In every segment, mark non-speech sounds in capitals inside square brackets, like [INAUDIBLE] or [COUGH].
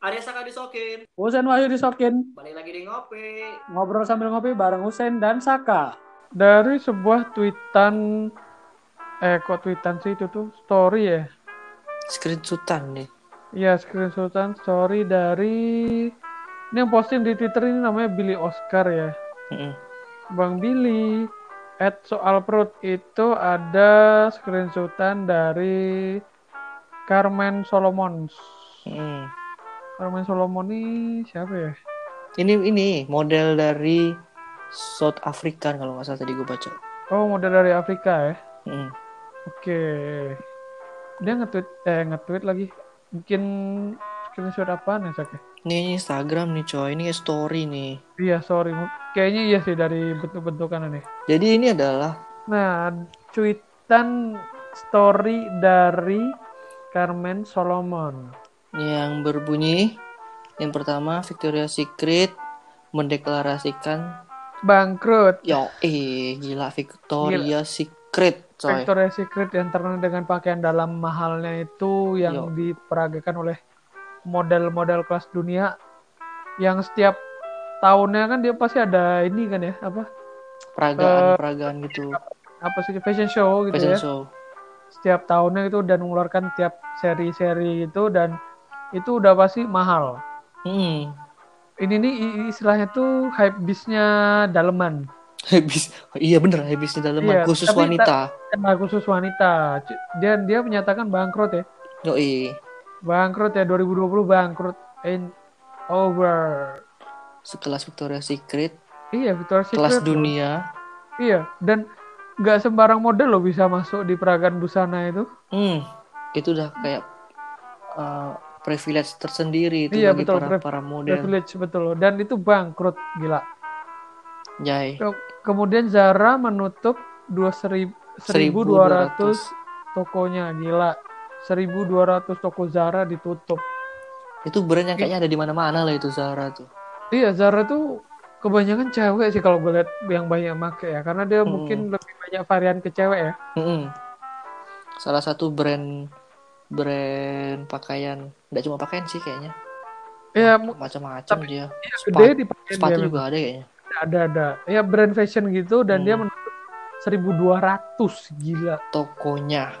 Arya Saka disokin. Husen Wahyu disokin. Balik lagi di ngopi. Ngobrol sambil ngopi bareng Husen dan Saka. Dari sebuah tweetan, eh kok tweetan sih itu tuh story ya? Screenshotan nih. Iya screenshotan story dari ini yang posting di Twitter ini namanya Billy Oscar ya. Mm-mm. Bang Billy at soal perut itu ada screenshotan dari Carmen Solomon. Mm. Carmen Solomon ini siapa ya? Ini ini model dari South African kalau nggak salah tadi gue baca. Oh model dari Afrika ya? Mm. Oke. Dia nge-tweet eh nge-tweet lagi. Mungkin screenshot apa nih Sak? Ini Instagram nih coy, ini story nih. Iya sorry. Kayaknya iya sih dari bentuk-bentukan ini. Jadi ini adalah Nah, tweetan story dari Carmen Solomon. Yang berbunyi yang pertama Victoria's Secret mendeklarasikan Bangkrut. yo eh gila Victoria's Secret coy. Victoria's Secret yang terkenal dengan pakaian dalam mahalnya itu yang Yo. diperagakan oleh model-model kelas dunia yang setiap tahunnya kan dia pasti ada ini kan ya apa Peragaan peragaan gitu. apa sih fashion show gitu Fashion ya show. setiap tahunnya itu dan mengeluarkan tiap seri-seri itu dan itu udah pasti mahal Hmm. ini nih i- istilahnya tuh hype bisnya daleman Habis iya bener habisnya dalam Iya, khusus tapi wanita. karena khusus wanita dia dia menyatakan bangkrut ya Yoi. bangkrut ya 2020 bangkrut ain't over Sekelas Victoria's Secret, iya Victoria's Secret kelas loh. dunia. iya dan nggak sembarang model loh bisa masuk di peragaan busana itu Hmm. Itu udah kayak uh, privilege tersendiri itu Iya, bagi betul, para para model. privilege betul dan itu bangkrut gila Jai. Ke- kemudian Zara menutup dua seribu 1200 tokonya gila 1200 toko Zara ditutup Itu brand yang kayaknya ada di mana-mana lah itu Zara tuh. iya Zara tuh kebanyakan cewek sih kalau gue lihat yang banyak make ya karena dia Hmm. mungkin lebih banyak varian ke cewek ya Mm-mm. Salah satu brand brand pakaian, nggak cuma pakaian sih kayaknya, ya macam-macam dia. Sepatu, gede dia juga ada kayaknya. ada ada ya brand fashion gitu dan Hmm. dia menutup 1200 gila Tokonya,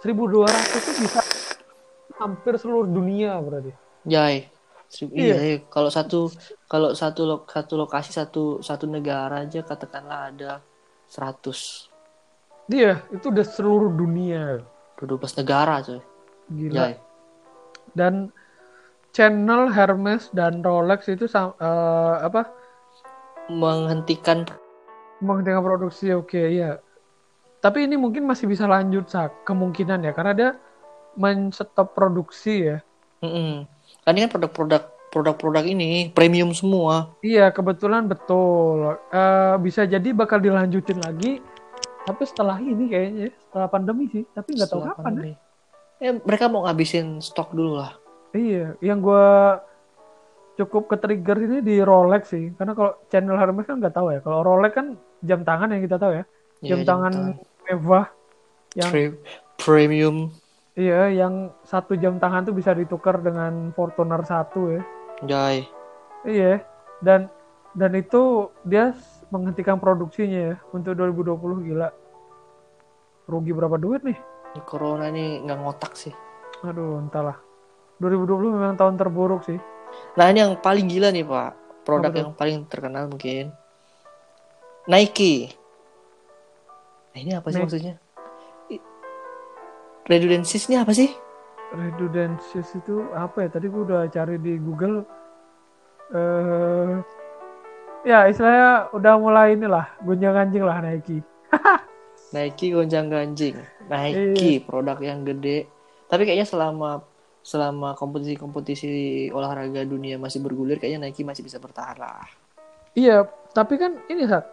1200 itu bisa hampir seluruh dunia berarti Jai. Seribu- Iya. Iya, iya. kalau satu kalau satu lo- satu lokasi satu satu negara aja katakanlah ada 100 dia itu udah seluruh dunia 12 negara coy. Gila Jai. dan channel Hermes dan Rolex itu eh, apa Menghentikan menghentikan produksi oke iya tapi ini mungkin masih bisa lanjut sak kemungkinan ya karena dia men-stop produksi ya Mm-mm. Kan ini kan produk-produk produk-produk ini premium semua. iya kebetulan betul Eh, bisa jadi bakal dilanjutin lagi tapi setelah ini kayaknya setelah pandemi sih tapi nggak tahu kapan ya. pandemi. Ya, mereka mau ngabisin stok dulu lah. Iya, yang gua cukup ke trigger ini di Rolex sih, karena kalau channel Hermes kan nggak tahu ya. Kalau Rolex kan jam tangan yang kita tahu ya, Iya, jam tangan mewah yang Pre- premium iya yang satu jam tangan tuh bisa ditukar dengan Fortuner satu ya. Jai. Iya, dan dan itu dia menghentikan produksinya ya untuk 2020 gila. Rugi berapa duit nih? Ini Corona ini nggak ngotak sih. Aduh, entahlah. 2020 memang tahun terburuk sih. Nah ini yang paling gila nih pak. Produk Apa yang paling terkenal mungkin. Nike. Nah, ini apa sih Nike. maksudnya? Redundancies ini apa sih? Redundancies itu apa ya? Tadi gue udah cari di Google. eh ya istilahnya udah mulai inilah gonjang ganjing lah Nike. [LAUGHS] Nike gonjang ganjing. Nike produk yang gede. Tapi kayaknya selama selama kompetisi-kompetisi olahraga dunia masih bergulir, kayaknya Nike masih bisa bertahan lah. Iya, tapi kan ini saat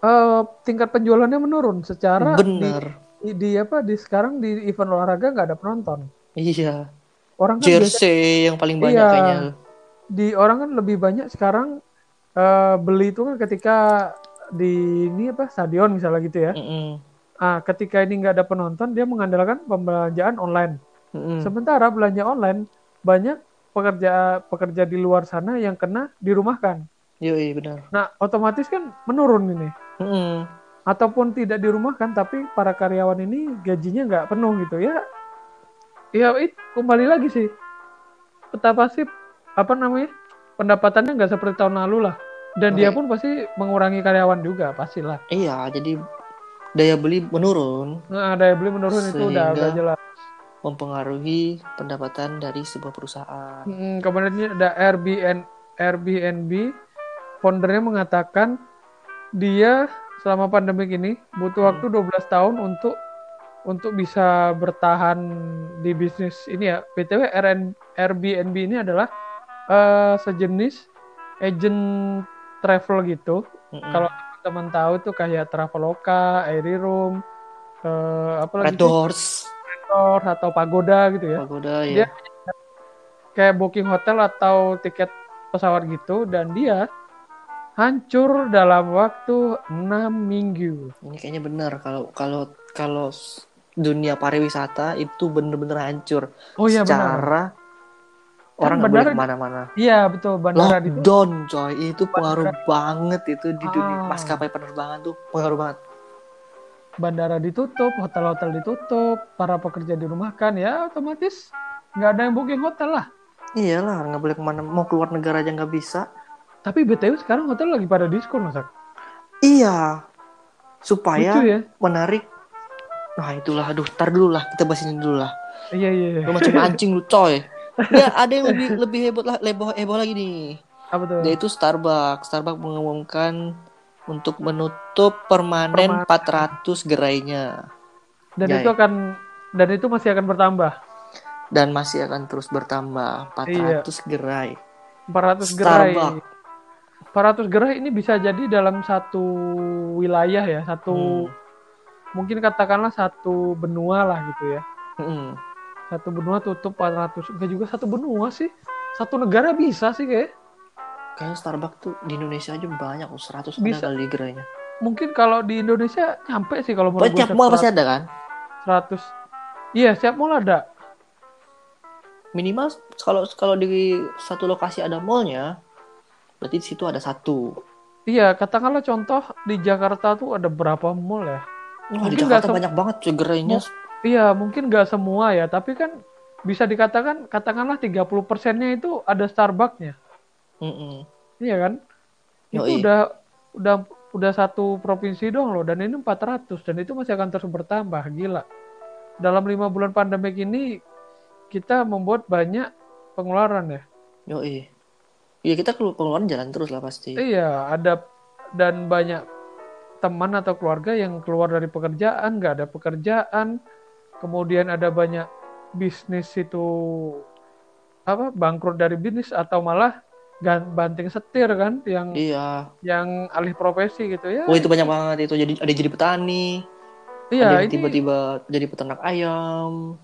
eh tingkat penjualannya menurun secara Bener. di, di apa di sekarang di event olahraga nggak ada penonton. Iya. Orang kan biasa- Jersey yang paling banyak Iya. kayaknya. di orang kan lebih banyak sekarang eh, beli itu kan ketika di ini apa stadion misalnya gitu ya. Mm-mm. Ah, ketika ini nggak ada penonton, dia mengandalkan pembelanjaan online. Mm-mm. Sementara belanja online banyak pekerja pekerja di luar sana yang kena dirumahkan. Yoi, benar. Nah, otomatis kan menurun ini. Mm-mm. Ataupun tidak dirumahkan, tapi para karyawan ini gajinya nggak penuh gitu ya. Ya, it, kembali lagi sih. Betapa sih apa namanya pendapatannya nggak seperti tahun lalu lah. Dan dia Oke. pun pasti mengurangi karyawan juga, pastilah. Iya, jadi daya beli menurun Nah, daya beli menurun itu udah udah jelas. mempengaruhi pendapatan dari sebuah perusahaan. Hmm, kemudian ada Airbnb, Airbnb, foundernya mengatakan dia selama pandemik ini butuh waktu 12 tahun untuk untuk bisa bertahan di bisnis ini ya. RN Airbnb ini adalah eh, sejenis agent travel gitu. Mm-mm. Kalau teman tahu tuh kayak Traveloka, Airy Room, eh, apa lagi Red? Doors, Resort atau Pagoda gitu ya. Pagoda Dia- ya. kayak booking hotel atau tiket pesawat gitu dan dia hancur dalam waktu 6 minggu. Ini kayaknya benar kalau kalau kalau dunia pariwisata itu bener-bener hancur Oh iya benar. Secara orang nggak bandara boleh di- ke mana-mana. Iya betul bandara di Lockdown coy, itu pengaruh banget itu di dunia Ah. maskapai penerbangan tuh pengaruh banget. bandara ditutup, hotel-hotel ditutup, para pekerja dirumahkan ya otomatis nggak ada yang booking hotel lah. Iyalah, nggak boleh ke mana, mau keluar negara aja nggak bisa. Tapi BTW sekarang hotel lagi pada diskon Mas. Ak. Iya, supaya Lucu ya. menarik. Nah itulah, aduh, tar dulu lah, kita bahas ini dulu lah. Iya iya. iya. Lu macam anjing lu coy. Ya, ada yang lebih lebih heboh lah, heboh, heboh lagi nih. Apa tuh? Yaitu Starbucks. Starbucks mengumumkan untuk menutup permanen Permanen. 400 gerainya Dan Ya, itu ya. akan dan itu masih akan bertambah. dan masih akan terus bertambah 400 gerai. 400 gerai. Starbucks. 400 gerai ini bisa jadi dalam satu wilayah ya, satu Hmm. mungkin katakanlah satu benua lah gitu ya. Mm-mm. Satu benua tutup 400. Enggak juga satu benua sih. Satu negara bisa sih kayak. Kayaknya Starbucks tuh di Indonesia aja banyak, 100 Bisa. ada kali gerainya. Mungkin kalau di Indonesia nyampe sih kalau tiap gue mall pasti ada kan? 100. Iya, setiap mall ada. Minimal kalau kalau di satu lokasi ada mallnya, berarti di situ ada satu. Iya, katakanlah contoh di Jakarta tuh ada berapa mall ya? Wah, di Jakarta banyak banget cuy gerainya. Iya, mungkin nggak semua ya, tapi kan bisa dikatakan katakanlah 30 persennya itu ada Starbucks-nya. Mm-mm. Iya kan? Itu Yoi. udah udah udah satu provinsi dong loh dan ini 400 dan itu masih akan terus bertambah, gila. Dalam lima bulan pandemik ini kita membuat banyak pengeluaran ya. Yoi. Iya kita keluar pengeluaran jalan terus lah pasti. Iya, ada dan banyak teman atau keluarga yang keluar dari pekerjaan, nggak ada pekerjaan, kemudian ada banyak bisnis itu apa bangkrut dari bisnis atau malah banting setir kan yang Iya. yang alih profesi gitu ya. Oh itu banyak banget itu jadi ada jadi petani, iya, ada ini tiba-tiba jadi peternak ayam.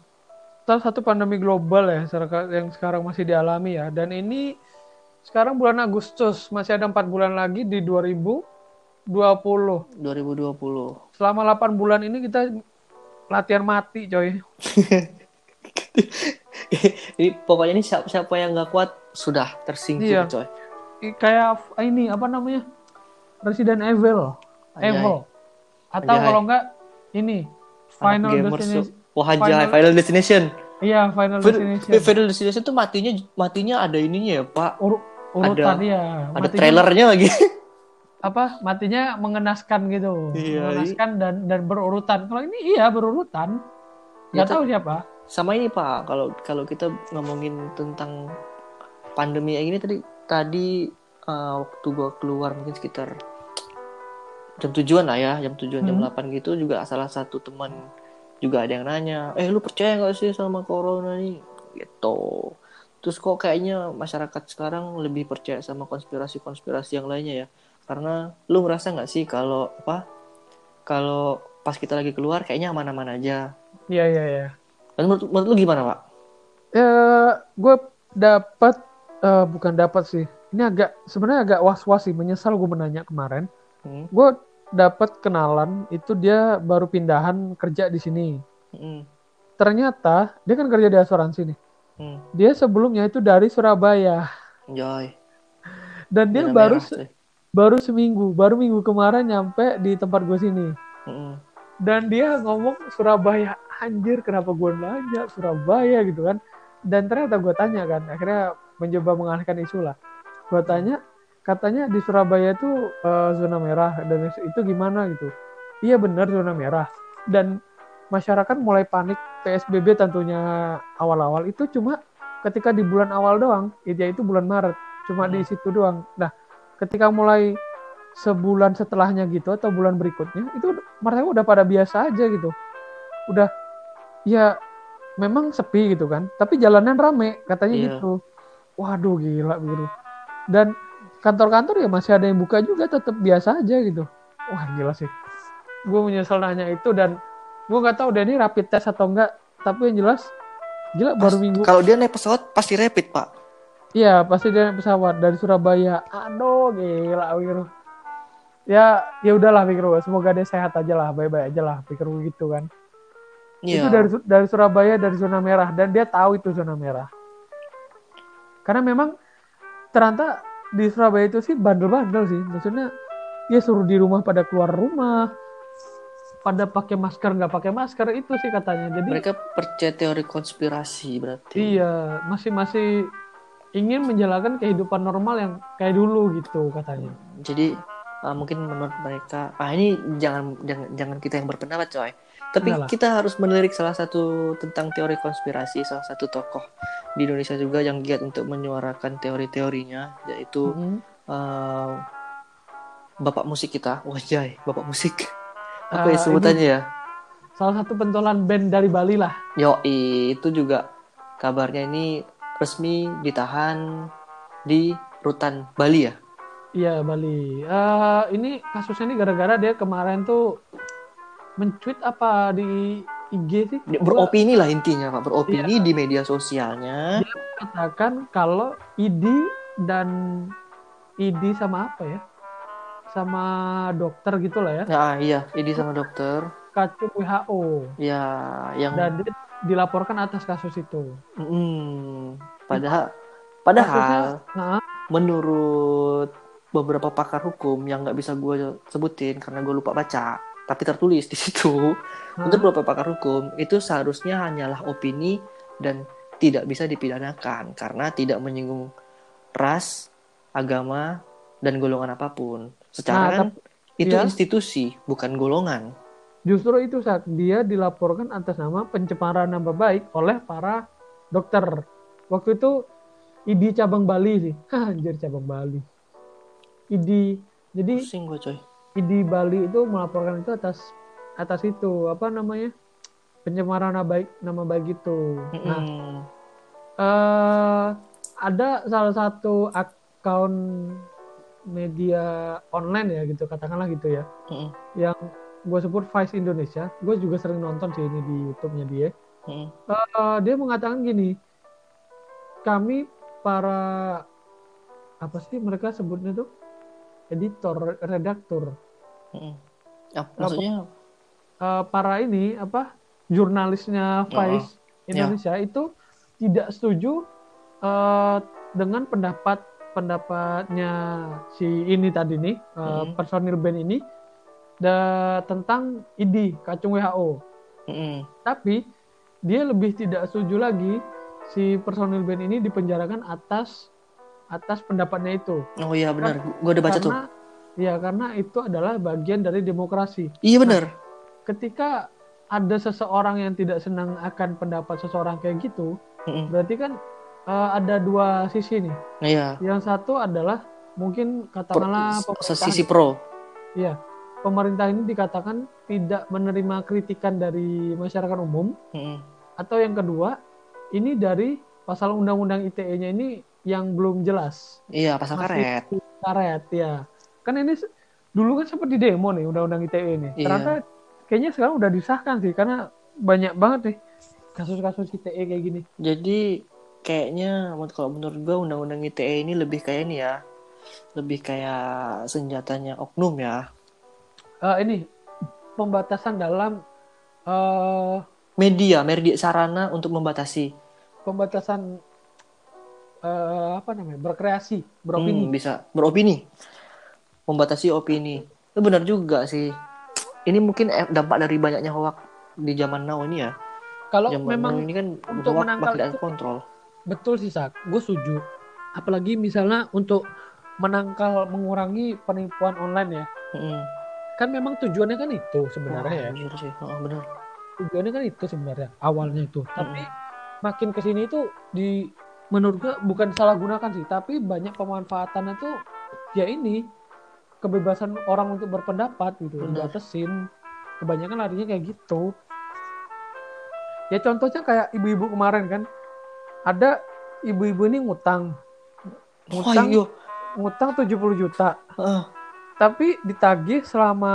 salah satu pandemi global ya yang sekarang masih dialami ya dan ini sekarang bulan Agustus masih ada empat bulan lagi di 2020 2020. selama 8 bulan ini kita latihan mati coy [LAUGHS] Ini pokoknya ini siapa, siapa yang nggak kuat sudah tersingkir Iya. coy. Kayak ini apa namanya Resident Evil Anjay. Evil atau Anjay. kalau enggak ini Final Destination. Wah Final- Final, Destination. iya Final Destination Final Destination tuh matinya matinya ada ininya ya pak. Ur- urutan Ada- ya Ada matinya, trailernya lagi. [LAUGHS] apa matinya mengenaskan gitu Iya, mengenaskan dan dan berurutan kalau ini iya berurutan Ya, nggak tahu siapa Sama ini pak, kalau kalau kita ngomongin tentang pandemi yang ini tadi tadi uh, waktu gua keluar mungkin sekitar jam tujuan lah ya, jam tujuan jam Hmm. 8 gitu juga salah satu teman juga ada yang nanya, eh lu percaya nggak sih sama corona nih? Gitu. Terus kok kayaknya masyarakat sekarang lebih percaya sama konspirasi-konspirasi yang lainnya ya? Karena lu ngerasa nggak sih kalau apa? Kalau pas kita lagi keluar kayaknya aman-aman aja. iya iya iya Dan menurut, menurut lu gimana pak? ya gue dapat eh, bukan dapat sih ini agak sebenarnya agak was was sih menyesal gue menanya kemarin Hmm? gue dapat kenalan itu dia baru pindahan kerja di sini Mm. ternyata dia kan kerja di asuransi nih Hmm. Dia sebelumnya itu dari Surabaya Joy. dan dia Zona baru merah. Baru seminggu, baru minggu kemarin nyampe di tempat gue sini. Mm-mm. Dan dia ngomong Surabaya, anjir kenapa gue nanya Surabaya gitu kan. Dan ternyata gue tanya kan, akhirnya mencoba mengalihkan isu lah. Gue tanya, katanya di Surabaya itu eh, zona merah dan itu gimana gitu. Iya benar zona merah. Dan masyarakat mulai panik PSBB tentunya awal-awal itu cuma ketika di bulan awal doang, yaitu bulan Maret. Cuma di Hmm. situ doang. Nah, ketika mulai sebulan setelahnya gitu atau bulan berikutnya itu mereka udah pada biasa aja gitu. Udah ya memang sepi gitu kan tapi jalanan rame katanya Iya. gitu. Waduh gila gitu. Dan kantor-kantor ya masih ada yang buka juga tetap biasa aja gitu. Wah gila sih. Gue menyesal nanya itu dan gue nggak tahu deh ini rapid test atau enggak tapi yang jelas gila baru minggu. Kalau dia naik pesawat pasti rapid, Pak. Iya, pasti dia naik pesawat dari Surabaya. Aduh, gila pikir. Ya, ya udahlah pikir gue. Semoga dia sehat aja lah, baik-baik aja lah pikir gue gitu kan. Iya. Itu dari dari Surabaya dari zona merah dan dia tahu itu zona merah. Karena memang ternyata di Surabaya itu sih bandel-bandel sih. Maksudnya dia suruh di rumah pada keluar rumah, pada pakai masker nggak pakai masker itu sih katanya. Jadi Mereka percaya teori konspirasi berarti. Iya, masih masih ingin menjalankan kehidupan normal yang kayak dulu gitu katanya. Jadi uh, mungkin menurut mereka, ah ini jangan jangan jangan kita yang berpendapat, coy. Tapi kita harus melirik salah satu tentang teori konspirasi, salah satu tokoh di Indonesia juga yang giat untuk menyuarakan teori-teorinya, yaitu Mm-mm. uh, bapak musik kita, wajay, bapak musik. Ah, [LAUGHS] Apa ya sebutannya ya? Salah satu pentolan band dari Bali lah. Yoi, itu juga kabarnya ini resmi ditahan di rutan Bali ya. Iya Bali. Eh ini kasusnya ini gara-gara dia kemarin tuh mencuit apa di IG sih? Dia Beropini lah intinya Pak, beropini Iya. di media sosialnya. Katakan kalau ID dan ID sama apa ya? Sama dokter gitu lah ya. Nah, iya, ini sama dokter. Kacung WHO. Ya, yang Dan dia dilaporkan atas kasus itu. Mm, padahal padahal Nah, menurut beberapa pakar hukum yang nggak bisa gue sebutin karena gue lupa baca, tapi tertulis di situ. Untuk beberapa pakar hukum itu seharusnya hanyalah opini dan tidak bisa dipidanakan karena tidak menyinggung ras, agama, dan golongan apa pun. Secara Nah, kan itu iya. institusi, bukan golongan. Justru itu saat dia dilaporkan atas nama pencemaran nama baik oleh para dokter. Waktu itu ID cabang Bali sih. Hah, [LAUGHS] anjir cabang Bali. ID jadi Pusing gue coy. ID Bali itu melaporkan itu atas atas itu apa namanya? pencemaran nama baik nama baik itu. Nah, Mm-mm. eh ada salah satu akun media online ya gitu katakanlah gitu ya Mm-mm. yang gue sebut Vice Indonesia. Gue juga sering nonton sih ini di YouTube-nya dia. Mm-mm. Eh, dia mengatakan gini kami para apa sih mereka sebutnya tuh? Editor redaktur. Mm-mm. Ah, maksudnya? Eh, para ini apa jurnalisnya Vice Indonesia itu tidak setuju eh, dengan pendapat pendapatnya si ini tadi nih Mhm. personil band ini da- tentang ID kacung WHO Mm-mm. tapi dia lebih tidak setuju lagi si personil band ini dipenjarakan atas atas pendapatnya itu Oh iya benar, gue udah baca tuh. karena ya karena itu adalah bagian dari demokrasi Iya benar. ketika ada seseorang yang tidak senang akan pendapat seseorang kayak gitu Mm-mm. berarti kan eh, ada dua sisi nih Iya. yang satu adalah mungkin Pro- katakanlah pemerintah sisi pro. Iya, pemerintah ini dikatakan tidak menerima kritikan dari masyarakat umum Mm-mm. atau yang kedua ini dari pasal undang-undang ITE-nya ini yang belum jelas Iya pasal Masih karet. karet ya kan ini dulu kan sempat di demo nih undang-undang ITE ini Iya. ternyata kayaknya sekarang udah disahkan sih karena banyak banget nih kasus-kasus ITE kayak gini Jadi kayaknya kalau menurut gue undang-undang ITE ini lebih kayak ini ya, lebih kayak senjatanya oknum ya. Eh, ini pembatasan dalam eh Media, media sarana untuk membatasi pembatasan eh, apa namanya berkreasi Hmm, beropini bisa beropini. Membatasi opini. Itu benar juga sih. Ini mungkin dampak dari banyaknya hoax di zaman now ini ya. kalau Zaman memang ini kan untuk menangkal itu- kontrol. betul sih sak gue setuju apalagi misalnya untuk menangkal mengurangi penipuan online ya Mm-mm. Kan memang tujuannya kan itu sebenarnya ya Oh, bener sih. Oh, bener. tujuannya kan itu sebenarnya awalnya itu tapi makin ke sini itu di menurut gue bukan salah gunakan sih tapi banyak pemanfaatannya tuh ya ini kebebasan orang untuk berpendapat gitu Benar. dibatasin kebanyakan larinya kayak gitu ya contohnya kayak ibu-ibu kemarin kan ada ibu-ibu ini ngutang ngutang iya. ngutang 70 juta Heeh. Tapi ditagih selama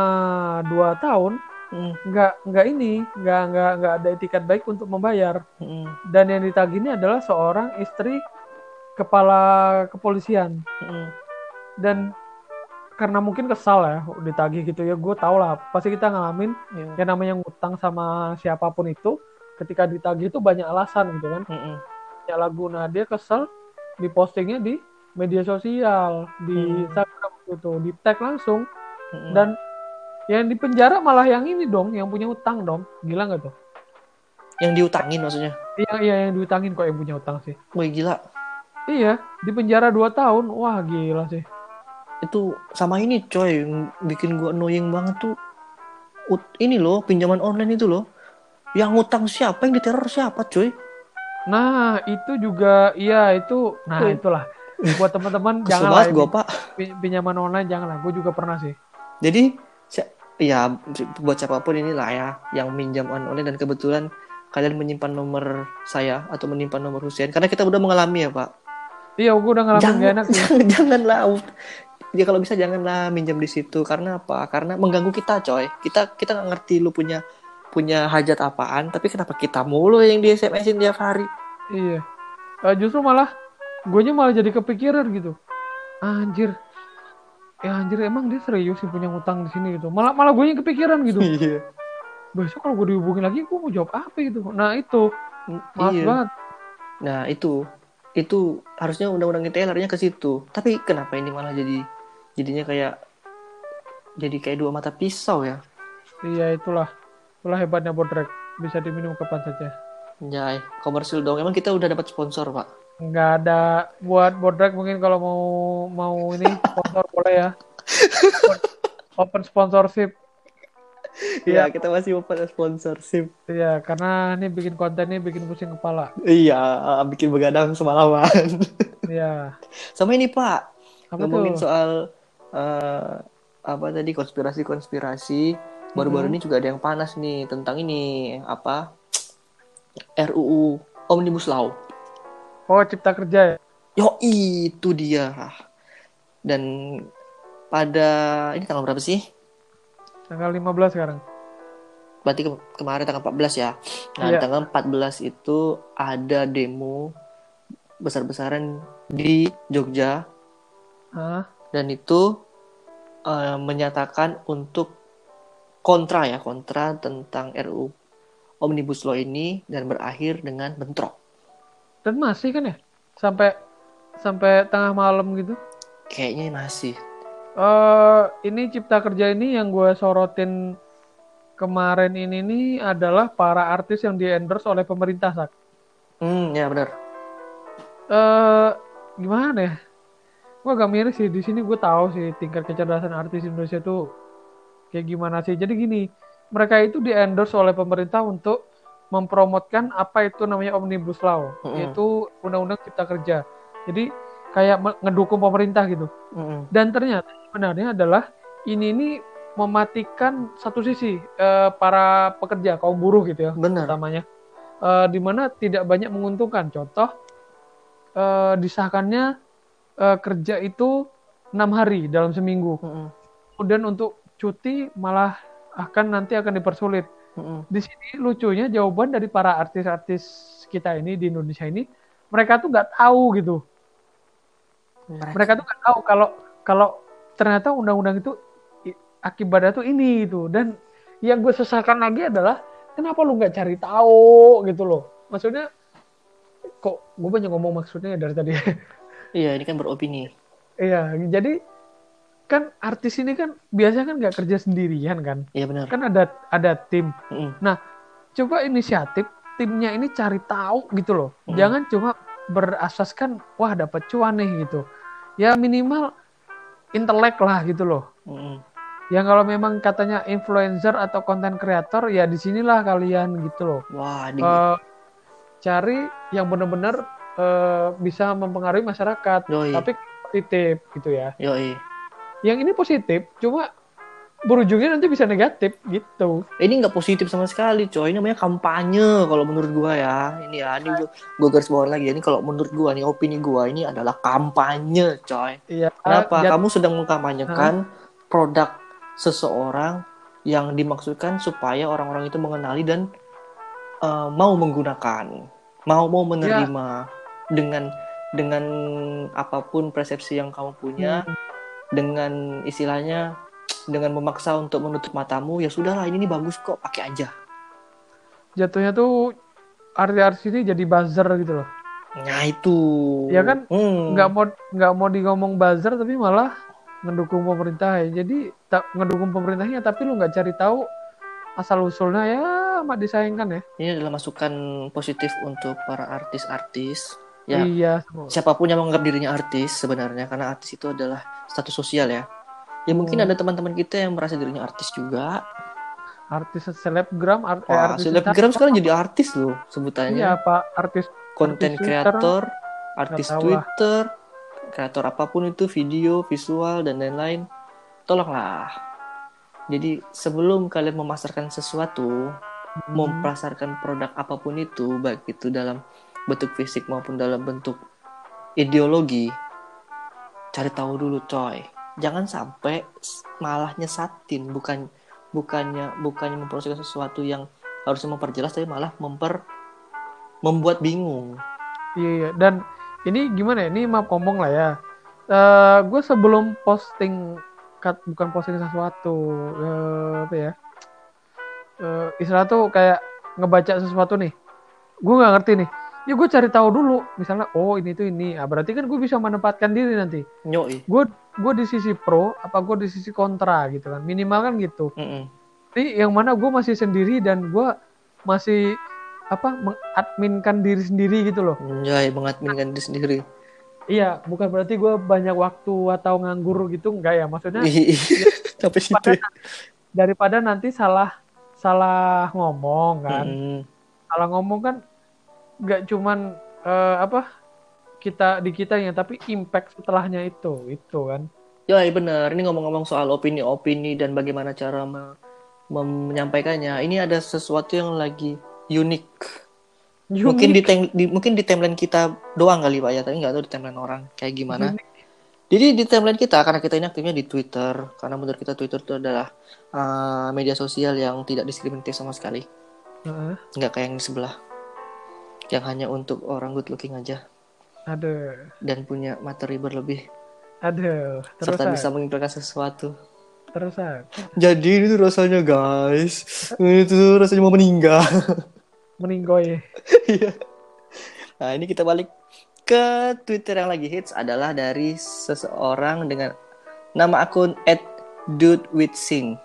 2 tahun Mm, nggak nggak ini nggak nggak nggak ada etikat baik untuk membayar mm, dan yang ditagih ini adalah seorang istri kepala kepolisian mm. dan karena mungkin kesal ya ditagih gitu ya gue tau lah pasti kita ngalamin Iya. yang namanya ngutang sama siapa pun itu ketika ditagih itu banyak alasan gitu kan Mm-mm. banyak guna dia kesel dipostingnya di media sosial di Hmm. Instagram gitu di tag langsung Mm-mm. dan yang di penjara malah yang ini dong yang punya utang dong gila nggak tuh yang diutangin maksudnya. iya iya yang diutangin kok yang punya utang sih Wah, gila. iya di penjara 2 tahun wah gila sih Itu sama ini coy, yang bikin gua annoying banget tuh. Ut- ini loh, pinjaman online itu loh. Yang ngutang siapa, yang diteror siapa coy? nah itu juga iya itu nah itulah buat teman-teman janganlah gua, Pak. pin- pinjaman online janganlah gue juga pernah sih Jadi ya buat siapa pun inilah ya yang minjam online dan kebetulan kalian menyimpan nomor saya atau menyimpan nomor Husein karena kita udah mengalami ya Pak. iya gue udah ngalamin gak Jangan, enak [LAUGHS] jangan, janganlah. Ya kalau bisa janganlah minjam di situ karena apa? Karena mengganggu kita coy. Kita kita nggak ngerti lu punya punya hajat apaan, tapi kenapa kita mulu yang di SMS-in tiap hari? iya Eh, justru malah gue malah jadi kepikiran gitu anjir ya anjir emang dia serius sih punya utang di sini gitu malah malah gue yang kepikiran gitu [LAUGHS] Iya. besok kalau gue dihubungin lagi gue mau jawab apa gitu nah itu maaf Iya. banget Nah itu itu harusnya undang-undang ITE larinya ke situ. Tapi kenapa ini malah jadi jadinya kayak jadi kayak dua mata pisau ya? iya itulah itulah hebatnya bodrek bisa diminum kapan saja Anjay, komersil dong. Emang kita udah dapat sponsor, Pak. Nggak ada buat bodrek mungkin kalau mau mau ini sponsor boleh ya open, open sponsorship Iya, kita masih open sponsorship. Iya, karena ini bikin konten ini bikin pusing kepala. Iya, bikin begadang semalaman. Iya. Sama ini, Pak. Apa Ngomongin tuh? soal eh, apa tadi konspirasi-konspirasi. Baru-baru Mhm. ini juga ada yang panas nih tentang ini apa? RUU Omnibus Law. Oh, cipta kerja ya? Yo, itu dia. Dan pada ini tanggal berapa sih? Tanggal 15 sekarang. Berarti ke- kemarin tanggal 14 ya. Nah, Iya. tanggal 14 itu ada demo besar-besaran di Jogja Hah? dan itu eh, menyatakan untuk kontra ya, kontra tentang RUU Omnibus Law ini dan berakhir dengan bentrok. Dan masih kan ya? Sampai sampai tengah malam gitu. Kayaknya masih. Eh, ini cipta kerja ini yang gue sorotin kemarin ini nih adalah para artis yang di endorse oleh pemerintah sak. Hmm, ya benar. Eh, gimana ya? Gue agak miris sih di sini gue tahu sih tingkat kecerdasan artis Indonesia tuh kayak gimana sih. Jadi gini, mereka itu di endorse oleh pemerintah untuk mempromotkan apa itu namanya omnibus law, Mm-mm. yaitu undang-undang cipta kerja. Jadi kayak ngedukung pemerintah gitu. Mm-mm. Dan ternyata sebenarnya adalah ini ini mematikan satu sisi eh, para pekerja kaum buruh gitu ya Benar. utamanya Eh, di mana tidak banyak menguntungkan contoh eh, disahkannya eh, kerja itu enam hari dalam seminggu Mm-mm. kemudian untuk cuti malah akan nanti akan dipersulit Di sini lucunya jawaban dari para artis-artis kita ini di Indonesia ini mereka tuh nggak tahu gitu. Mereka. Tuh nggak tahu kalau kalau ternyata undang-undang itu akibatnya tuh ini itu dan yang gue sesalkan lagi adalah kenapa lu nggak cari tahu gitu loh? Maksudnya kok gue banyak ngomong maksudnya dari tadi. Iya, ini kan beropini. Iya, jadi kan artis ini kan biasanya kan nggak kerja sendirian kan. Iya benar. Kan ada ada tim. Mm-mm. Coba inisiatif timnya ini cari tahu gitu loh. Hmm. Jangan cuma berasaskan wah dapat cuan nih gitu. Ya minimal intelek lah gitu loh. Mm-mm. Yang kalau memang katanya influencer atau konten kreator ya di sinilah kalian gitu loh. Wah, di... Eh, cari yang benar-benar eh, bisa mempengaruhi masyarakat. Yoi. Tapi positif gitu ya. Yoi. Yang ini positif, cuma berujungnya nanti bisa negatif gitu. Ini nggak positif sama sekali, coy. Ini namanya kampanye kalau menurut gua ya. Ini ya, ini gua, garis bawah lagi ya. Ini kalau menurut gua nih opini gua ini adalah kampanye, coy. Iya. Kenapa? jat- Kamu sedang mengkampanyekan produk seseorang yang dimaksudkan supaya orang-orang itu mengenali dan eh, mau menggunakan, mau mau menerima dengan dengan apa pun persepsi yang kamu punya, Hmm. Dengan istilahnya dengan memaksa untuk menutup matamu, ya sudahlah ini nih bagus kok, pakai aja. jatuhnya tuh artis-artis ini jadi buzzer gitu loh. Nah itu. Ya kan, Hmm. Nggak mau nggak mau digomong buzzer tapi malah ngedukung pemerintah ya. Jadi tak ngedukung pemerintahnya tapi lu nggak cari tahu asal usulnya ya amat disayangkan ya. Ini adalah masukan positif untuk para artis-artis. Ya, Iya. siapa pun yang menganggap dirinya artis sebenarnya karena artis itu adalah status sosial ya ya mungkin Hmm. ada teman-teman kita yang merasa dirinya artis juga Artis selebgram, art, eh, artis selebgram sekarang jadi artis loh Iya, sebutannya Pak. Artis konten kreator artis. Twitter kreator apa pun itu video visual dan lain-lain tolonglah jadi sebelum kalian memasarkan sesuatu hmm, mempasarkan produk apa pun itu baik itu dalam bentuk fisik maupun dalam bentuk ideologi cari tahu dulu coy jangan sampai malah nyesatin bukan bukannya bukannya memproses sesuatu yang harusnya memperjelas tapi malah memper membuat bingung Iya, iya. Dan ini gimana ya? Ini maaf ngomong lah ya. Eh gue sebelum posting, kat, bukan posting sesuatu, eh, apa ya? Eh istilah tuh kayak ngebaca sesuatu nih. Gue nggak ngerti nih. Ya gue cari tahu dulu. Misalnya, oh ini tuh ini. Ah, berarti kan gue bisa menempatkan diri nanti. nyoi Gue gue di sisi pro, apa gue di sisi kontra gitu kan. Minimal kan gitu. Mm-mm. Ini yang mana gue masih sendiri dan gue masih apa mengadminkan diri sendiri gitu loh. Anjay, mengadminkan diri sendiri Iya, bukan berarti gue banyak waktu atau nganggur gitu, enggak ya. Maksudnya sampai situ ya. daripada nanti salah salah ngomong kan. Mm-mm. Salah ngomong kan nggak cuman eh, apa kita di kitanya, tapi impact setelahnya itu, itu kan. Ya, iya benar. Ini ngomong-ngomong soal opini-opini dan bagaimana cara me- menyampaikannya. Ini ada sesuatu yang lagi unik. Mungkin di, tem- di- mungkin di timeline kita doang kali Pak ya, tapi nggak tahu di timeline orang kayak gimana. Unik. Jadi di timeline kita karena kita ini aktifnya di Twitter, karena menurut kita Twitter itu adalah uh, media sosial yang tidak diskriminatif sama sekali. Heeh. Nggak kayak yang di sebelah. Yang hanya untuk orang good looking aja Aduh, dan punya materi berlebih aduh, terus serta bisa mengimplementasikan sesuatu. terus. Jadi ini tuh rasanya guys, ini tuh rasanya mau meninggal. meninggoy. [LAUGHS] Iya. nah ini kita balik ke Twitter yang lagi hits adalah dari seseorang dengan nama akun @dudewithsing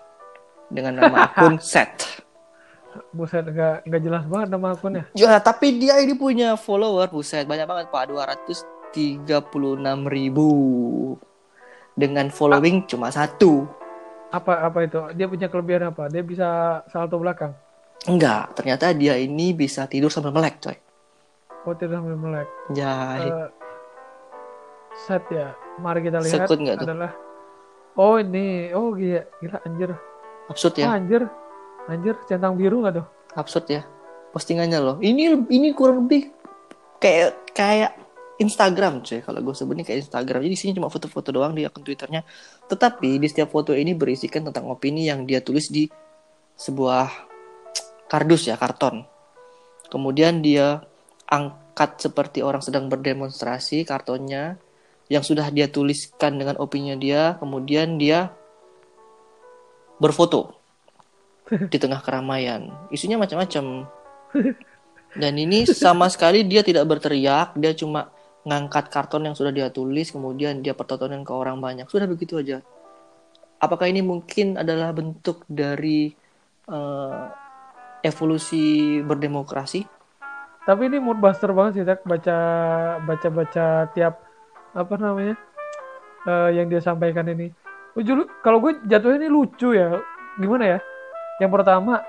dengan nama [LAUGHS] akun set. Buset, nggak nggak jelas banget nama akunnya. Ya tapi dia ini punya follower buset banyak banget pak 236 ribu dengan following cuma satu. Apa apa itu? Dia punya kelebihan apa? Dia bisa salto belakang. Enggak, ternyata dia ini bisa tidur sambil melek coy. Oh tidak sambil melek. Ya, Eh, set ya. Mari kita lihat Sekut nggak tuh? adalah Oh ini, oh gila, gila anjir. absurd Ah, ya, anjir. Anjir, centang biru nggak tuh? absurd ya. Postingannya loh. Ini ini kurang lebih kayak kayak Instagram cuy. Kalau gue sebutnya kayak Instagram. Jadi isinya cuma foto-foto doang di akun Twitternya. Tetapi di setiap foto ini berisikan tentang opini yang dia tulis di sebuah kardus ya, karton. Kemudian dia angkat seperti orang sedang berdemonstrasi kartonnya yang sudah dia tuliskan dengan opininya dia, kemudian dia berfoto [LAUGHS] di tengah keramaian. Isunya macam-macam. [LAUGHS] Dan ini sama sekali dia tidak berteriak, dia cuma ngangkat karton yang sudah dia tulis, kemudian dia pertontonan ke orang banyak. Sudah begitu aja. Apakah ini mungkin adalah bentuk dari eh, evolusi berdemokrasi? Tapi ini mood buster banget sih, tak baca baca baca tiap apa namanya eh, yang dia sampaikan ini. Lu- kalau gue jatuhnya ini lucu ya. Gimana ya? Yang pertama,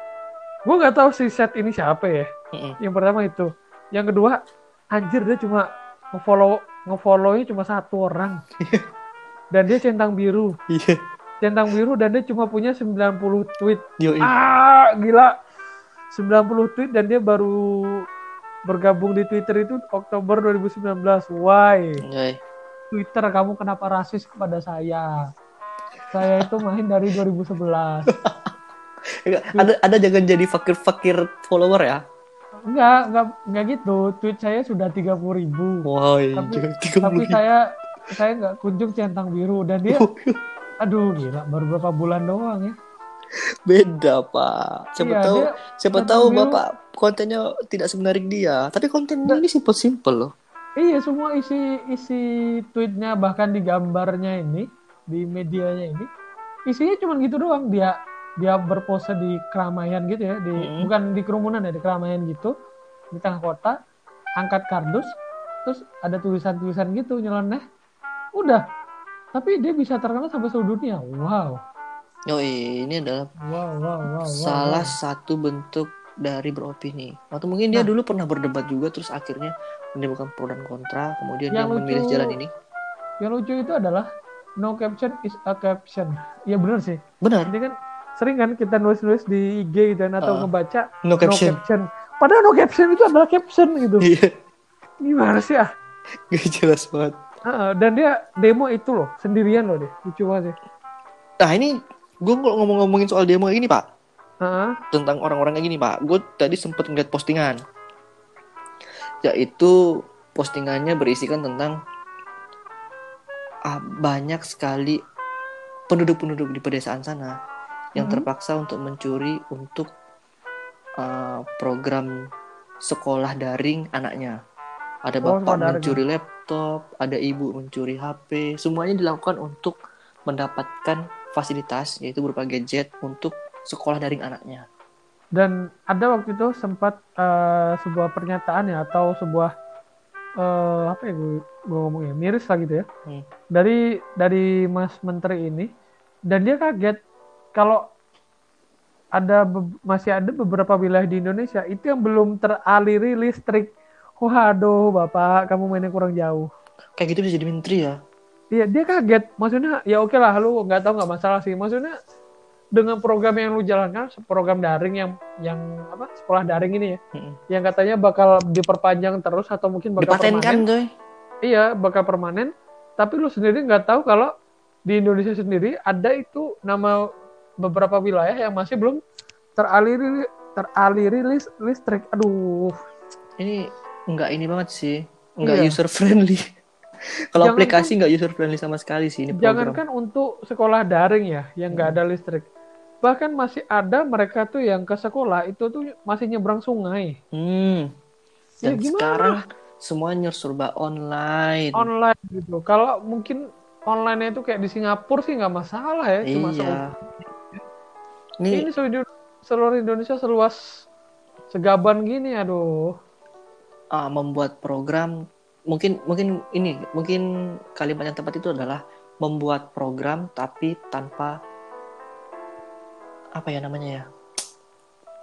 gue nggak tahu si set ini siapa ya. Mm-mm. Yang pertama itu. Yang kedua, anjir dia cuma ngefollow ngefollownya cuma satu orang. [LAUGHS] dan dia centang biru. Iya. Centang biru dan dia cuma punya 90 tweet. Yoi. Ah, gila. 90 tweet dan dia baru bergabung di Twitter itu Oktober 2019. Why? Yoi. Twitter kamu kenapa rasis kepada saya? Saya itu main dari 2011. [LAUGHS] Ada ada jangan jadi fakir-fakir follower ya. Enggak, enggak, enggak gitu. Tweet saya sudah 30 ribu. Woi, Tapi- jangan 30 Tapi ribu. saya saya nggak kunjung centang biru dan dia aduh gila baru berapa bulan doang ya. beda pak. Siapa Iya, tahu dia siapa tahu biru. bapak kontennya tidak semenarik dia. Tapi kontennya ini simple-simple loh. Iya semua isi isi tweetnya bahkan di gambarnya ini di medianya ini isinya cuma gitu doang dia dia berpose di keramaian gitu ya di Hmm. bukan di kerumunan ya di keramaian gitu di tengah kota angkat kardus terus ada tulisan-tulisan gitu nyeleneh udah tapi dia bisa terkenal sampai seluruh dunia wow Yoi, ini adalah wow wow wow, wow salah wow. satu bentuk dari beropini. Atau mungkin dia Nah. dulu pernah berdebat juga terus akhirnya menimbulkan pro dan kontra, kemudian dia Yang memilih lucu- jalan ini. yang lucu itu adalah no caption is a caption ya bener sih Benar, Jadi kan sering kan kita nulis-nulis di IG gitu kan, atau Ah. ngebaca no no caption. caption. Padahal no caption itu adalah caption gitu. Iya, Gimana sih ah? gak jelas banget. Ah, dan dia demo itu loh, sendirian loh dia. Lucu banget sih. Nah ini gue kalau ngomong-ngomongin soal demo ini pak, Ah, tentang orang-orang kayak gini pak, gue tadi sempet ngeliat postingan, yaitu postingannya berisikan tentang ah, banyak sekali penduduk-penduduk di pedesaan sana yang terpaksa untuk mencuri untuk ah, program sekolah daring anaknya. Ada Oh, bapak daring. mencuri laptop, ada ibu mencuri HP, semuanya dilakukan untuk mendapatkan fasilitas yaitu berupa gadget untuk sekolah daring anaknya. dan ada waktu itu sempat eh, sebuah pernyataan ya atau sebuah eh, apa ya gue, gue ngomongnya miris lah gitu ya Hmm. dari dari Mas Menteri ini dan dia kaget kalau ada masih ada beberapa wilayah di Indonesia itu yang belum teraliri listrik. Waduh, Bapak, kamu mainnya kurang jauh. Kayak gitu bisa jadi menteri ya. Iya, dia kaget. Maksudnya, ya oke lah, lu nggak tahu nggak masalah sih. Maksudnya dengan program yang lu jalankan, program daring yang yang apa sekolah daring ini ya, Mm-mm. yang katanya bakal diperpanjang terus atau mungkin bakal Dipatenkan permanen. coy. Iya, bakal permanen. Tapi lu sendiri nggak tahu kalau di Indonesia sendiri ada itu nama beberapa wilayah yang masih belum teraliri teraliri lis- listrik. Aduh, Ini enggak ini banget sih. Enggak Iya. user friendly. [LAUGHS] Kalau aplikasi enggak user friendly sama sekali sih ini program. jangankan untuk sekolah daring ya, yang nggak ada listrik. Bahkan masih ada mereka tuh yang ke sekolah itu tuh masih nyebrang sungai Hmm. Ya, Dan gimana? sekarang semuanya serba online. online gitu. Kalau mungkin online itu kayak di Singapura sih nggak masalah ya, cuma iya. se- Ini ini seluruh seluruh Indonesia seluas segaban gini, aduh. ah, membuat program mungkin mungkin ini mungkin kalimat yang tepat itu adalah membuat program tapi tanpa apa ya namanya ya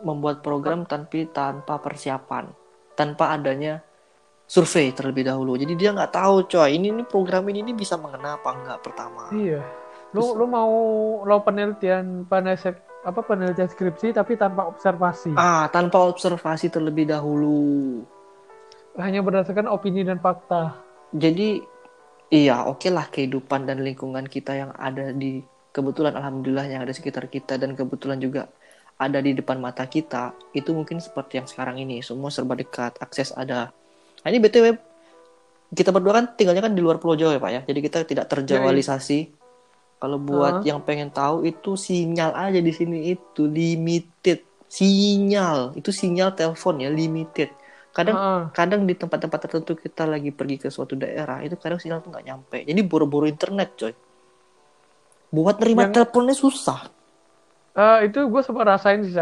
membuat program tapi tanpa persiapan tanpa adanya survei terlebih dahulu jadi dia nggak tahu coy ini, ini program ini, ini bisa mengena apa enggak pertama Iya. Lu Terus- lu mau lo penelitian penelitian apa penelitian skripsi tapi tanpa observasi. ah tanpa observasi terlebih dahulu Hanya berdasarkan opini dan fakta. Jadi iya oke lah kehidupan dan lingkungan kita yang ada di kebetulan alhamdulillah yang ada di sekitar kita dan kebetulan juga ada di depan mata kita itu mungkin seperti yang sekarang ini semua serba dekat akses ada. Nah, ini btw kita berdua kan tinggalnya kan di luar Pulau Jawa ya pak ya jadi kita tidak terjawalisasi. Kalau buat Ah. yang pengen tahu itu sinyal aja di sini. Itu limited. Sinyal. Itu sinyal telepon ya limited. Kadang Heeh. kadang di tempat-tempat tertentu kita lagi pergi ke suatu daerah itu kadang sinyal tuh nggak nyampe. Jadi buru-buru internet coy. Buat nerima Yang- teleponnya susah. Eh, itu gue sempat rasain sih.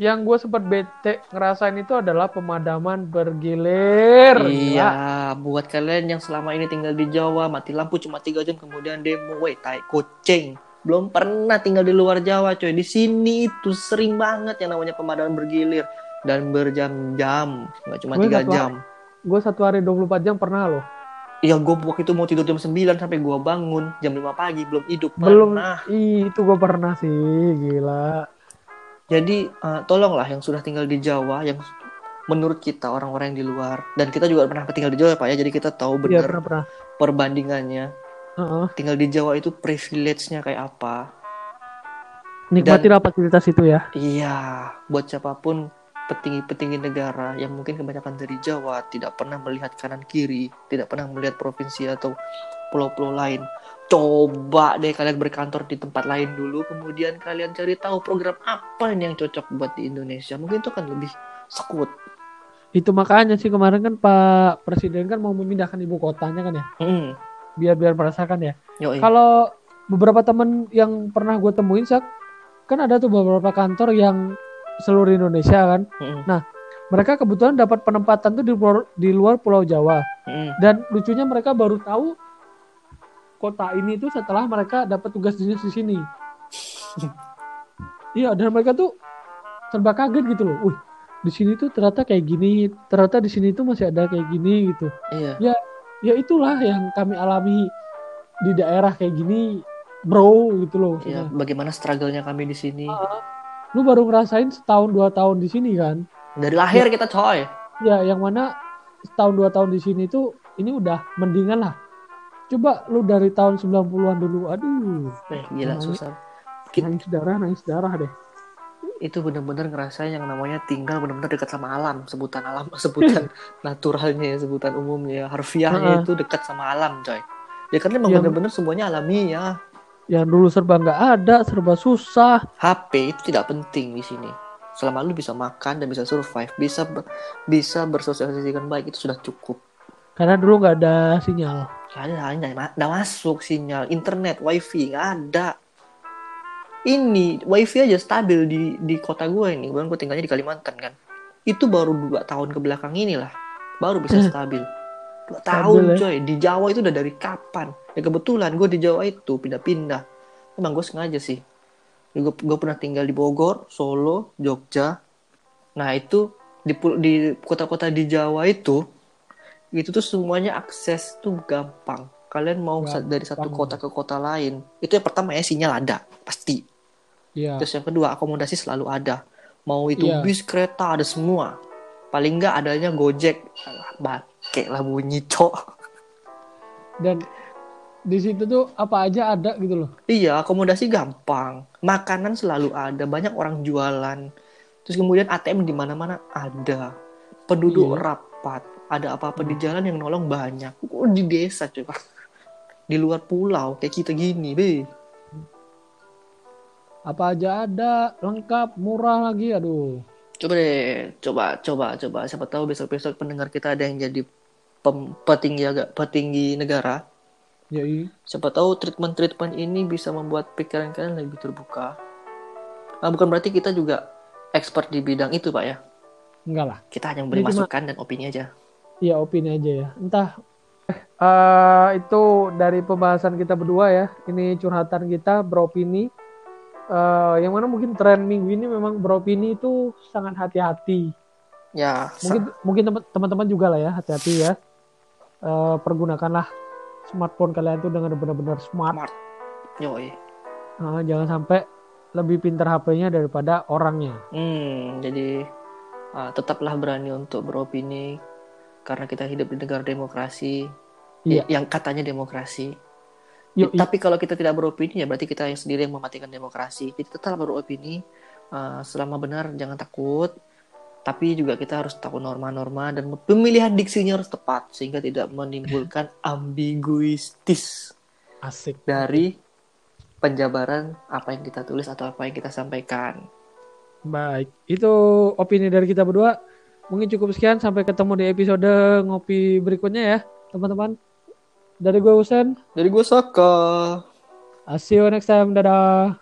Yang gue sempat bete ngerasain itu adalah pemadaman bergilir. iya Gila. buat kalian yang selama ini tinggal di Jawa mati lampu cuma tiga jam kemudian demo woi tai kucing belum pernah tinggal di luar Jawa coy di sini itu sering banget yang namanya pemadaman bergilir dan berjam-jam nggak cuma tiga jam Gue satu hari 24 jam pernah loh. Iya, gue waktu itu mau tidur jam 9 sampai gue bangun jam 5 pagi belum hidup Belum. pernah. Ih, itu gue pernah sih. Gila. Jadi eh, tolonglah yang sudah tinggal di Jawa yang menurut kita orang-orang yang di luar dan kita juga pernah tinggal di Jawa ya, Pak ya. Jadi kita tahu Iya, benar pernah pernah. perbandingannya. Heeh. Tinggal di Jawa itu privilege-nya kayak apa. Nikmatilah fasilitas itu ya. Iya, buat siapa pun petinggi-petinggi negara yang mungkin kebanyakan dari Jawa tidak pernah melihat kanan kiri, tidak pernah melihat provinsi atau pulau-pulau lain. Coba deh kalian berkantor di tempat lain dulu, kemudian kalian cari tahu program apa yang cocok buat di Indonesia. Mungkin itu kan lebih sekut. Itu makanya sih kemarin kan Pak Presiden kan mau memindahkan ibu kotanya kan ya. Hmm, Biar biar merasakan ya. Kalau beberapa temen yang pernah gue temuin sak kan ada tuh beberapa kantor yang seluruh Indonesia kan. Mm-mm, Mereka kebetulan dapat penempatan tuh di luar, di luar Pulau Jawa. mm-mm. Dan lucunya mereka baru tahu kota ini tuh setelah mereka dapat tugas dinas di sini. Iya, dan mereka tuh serba kaget gitu loh. Wih, di sini tuh ternyata kayak gini, ternyata di sini tuh masih ada kayak gini gitu. Iya. Ya itulah yang kami alami di daerah kayak gini, bro gitu loh. Iya, bagaimana struggle-nya kami di sini. Lu baru ngerasain setahun dua tahun di sini kan? Dari lahir kita coy. Ya, yang mana setahun dua tahun di sini tuh ini udah mendingan lah. Coba lu dari tahun 90-an dulu, aduh, Eh, gila Nangis. susah. Ki- nangis darah, nangis darah deh. itu bener-bener ngerasain yang namanya tinggal bener-bener dekat sama alam. Sebutan alam [LAUGHS] sebutan [LAUGHS] naturalnya ya sebutan umumnya. Harfiahnya itu dekat sama alam coy. Ya karena emang Yang- bener-bener semuanya alami ya. Yang dulu serba nggak ada, serba susah. HP itu tidak penting di sini. Selama lu bisa makan dan bisa survive bisa bisa bersosialisasikan baik itu sudah cukup Karena dulu nggak ada sinyal. Gak ada, nggak ma- nggak masuk sinyal. Internet wifi nggak ada. Ini wifi aja stabil di di kota gue ini. Gue tinggalnya di Kalimantan kan. Itu baru dua tahun ke belakang ini lah. Baru bisa stabil. Dua tahun ya. coy. Di Jawa itu udah dari kapan? Ya kebetulan gue di Jawa itu pindah-pindah. Emang gue sengaja sih. Gue gue pernah tinggal di Bogor Solo Jogja. Nah itu di di kota-kota di Jawa itu itu tuh semuanya akses tuh gampang kalian mau sa- dari satu Gampang. kota ke kota lain itu yang pertama ya sinyal ada pasti Iya. terus yang kedua akomodasi selalu ada mau itu Iya. bis kereta ada semua paling nggak adanya gojek bangke lah bunyi cok Dan di situ tuh apa aja ada gitu loh. iya akomodasi gampang makanan selalu ada banyak orang jualan terus kemudian ATM di mana-mana ada penduduk Iya. rapat ada apa-apa di jalan yang nolong banyak oh, di desa coba di luar pulau kayak kita gini be Apa aja ada, lengkap, murah lagi. Aduh. Coba deh, coba, coba, coba. Siapa tahu besok-besok pendengar kita ada yang jadi pem- petinggi agak petinggi negara. Jadi Siapa tahu treatment-treatment ini bisa membuat pikiran kalian lebih terbuka. Nah, bukan berarti kita juga expert di bidang itu, Pak ya. enggak lah. Kita hanya memberi masukan dan opini aja. Iya opini aja ya. Entah. Eh itu dari pembahasan kita berdua ya. Ini curhatan kita beropini. Eh yang mana mungkin tren minggu ini memang beropini itu sangat hati-hati. Ya, Mungkin mungkin teman- teman-teman juga lah ya hati-hati ya. Eh pergunakanlah smartphone kalian itu dengan benar-benar smart. smart. Yoi. Eh, jangan sampai lebih pintar HP-nya daripada orangnya. Hmm, jadi ah, tetaplah berani untuk beropini karena kita hidup di negara demokrasi. Iya. Yang katanya demokrasi. Yuk, Tapi kalau kita tidak beropini ya berarti kita yang sendiri yang mematikan demokrasi. Jadi tetap beropini uh, selama benar jangan takut. Tapi juga kita harus tahu norma-norma dan pemilihan diksinya harus tepat sehingga tidak menimbulkan [LAUGHS] ambiguitis asik. dari penjabaran apa yang kita tulis atau apa yang kita sampaikan. Baik, itu opini dari kita berdua. Mungkin cukup sekian sampai ketemu di episode ngopi berikutnya ya teman-teman. Dari gue Usen Dari gue Saka. I'll see you next time. Dadah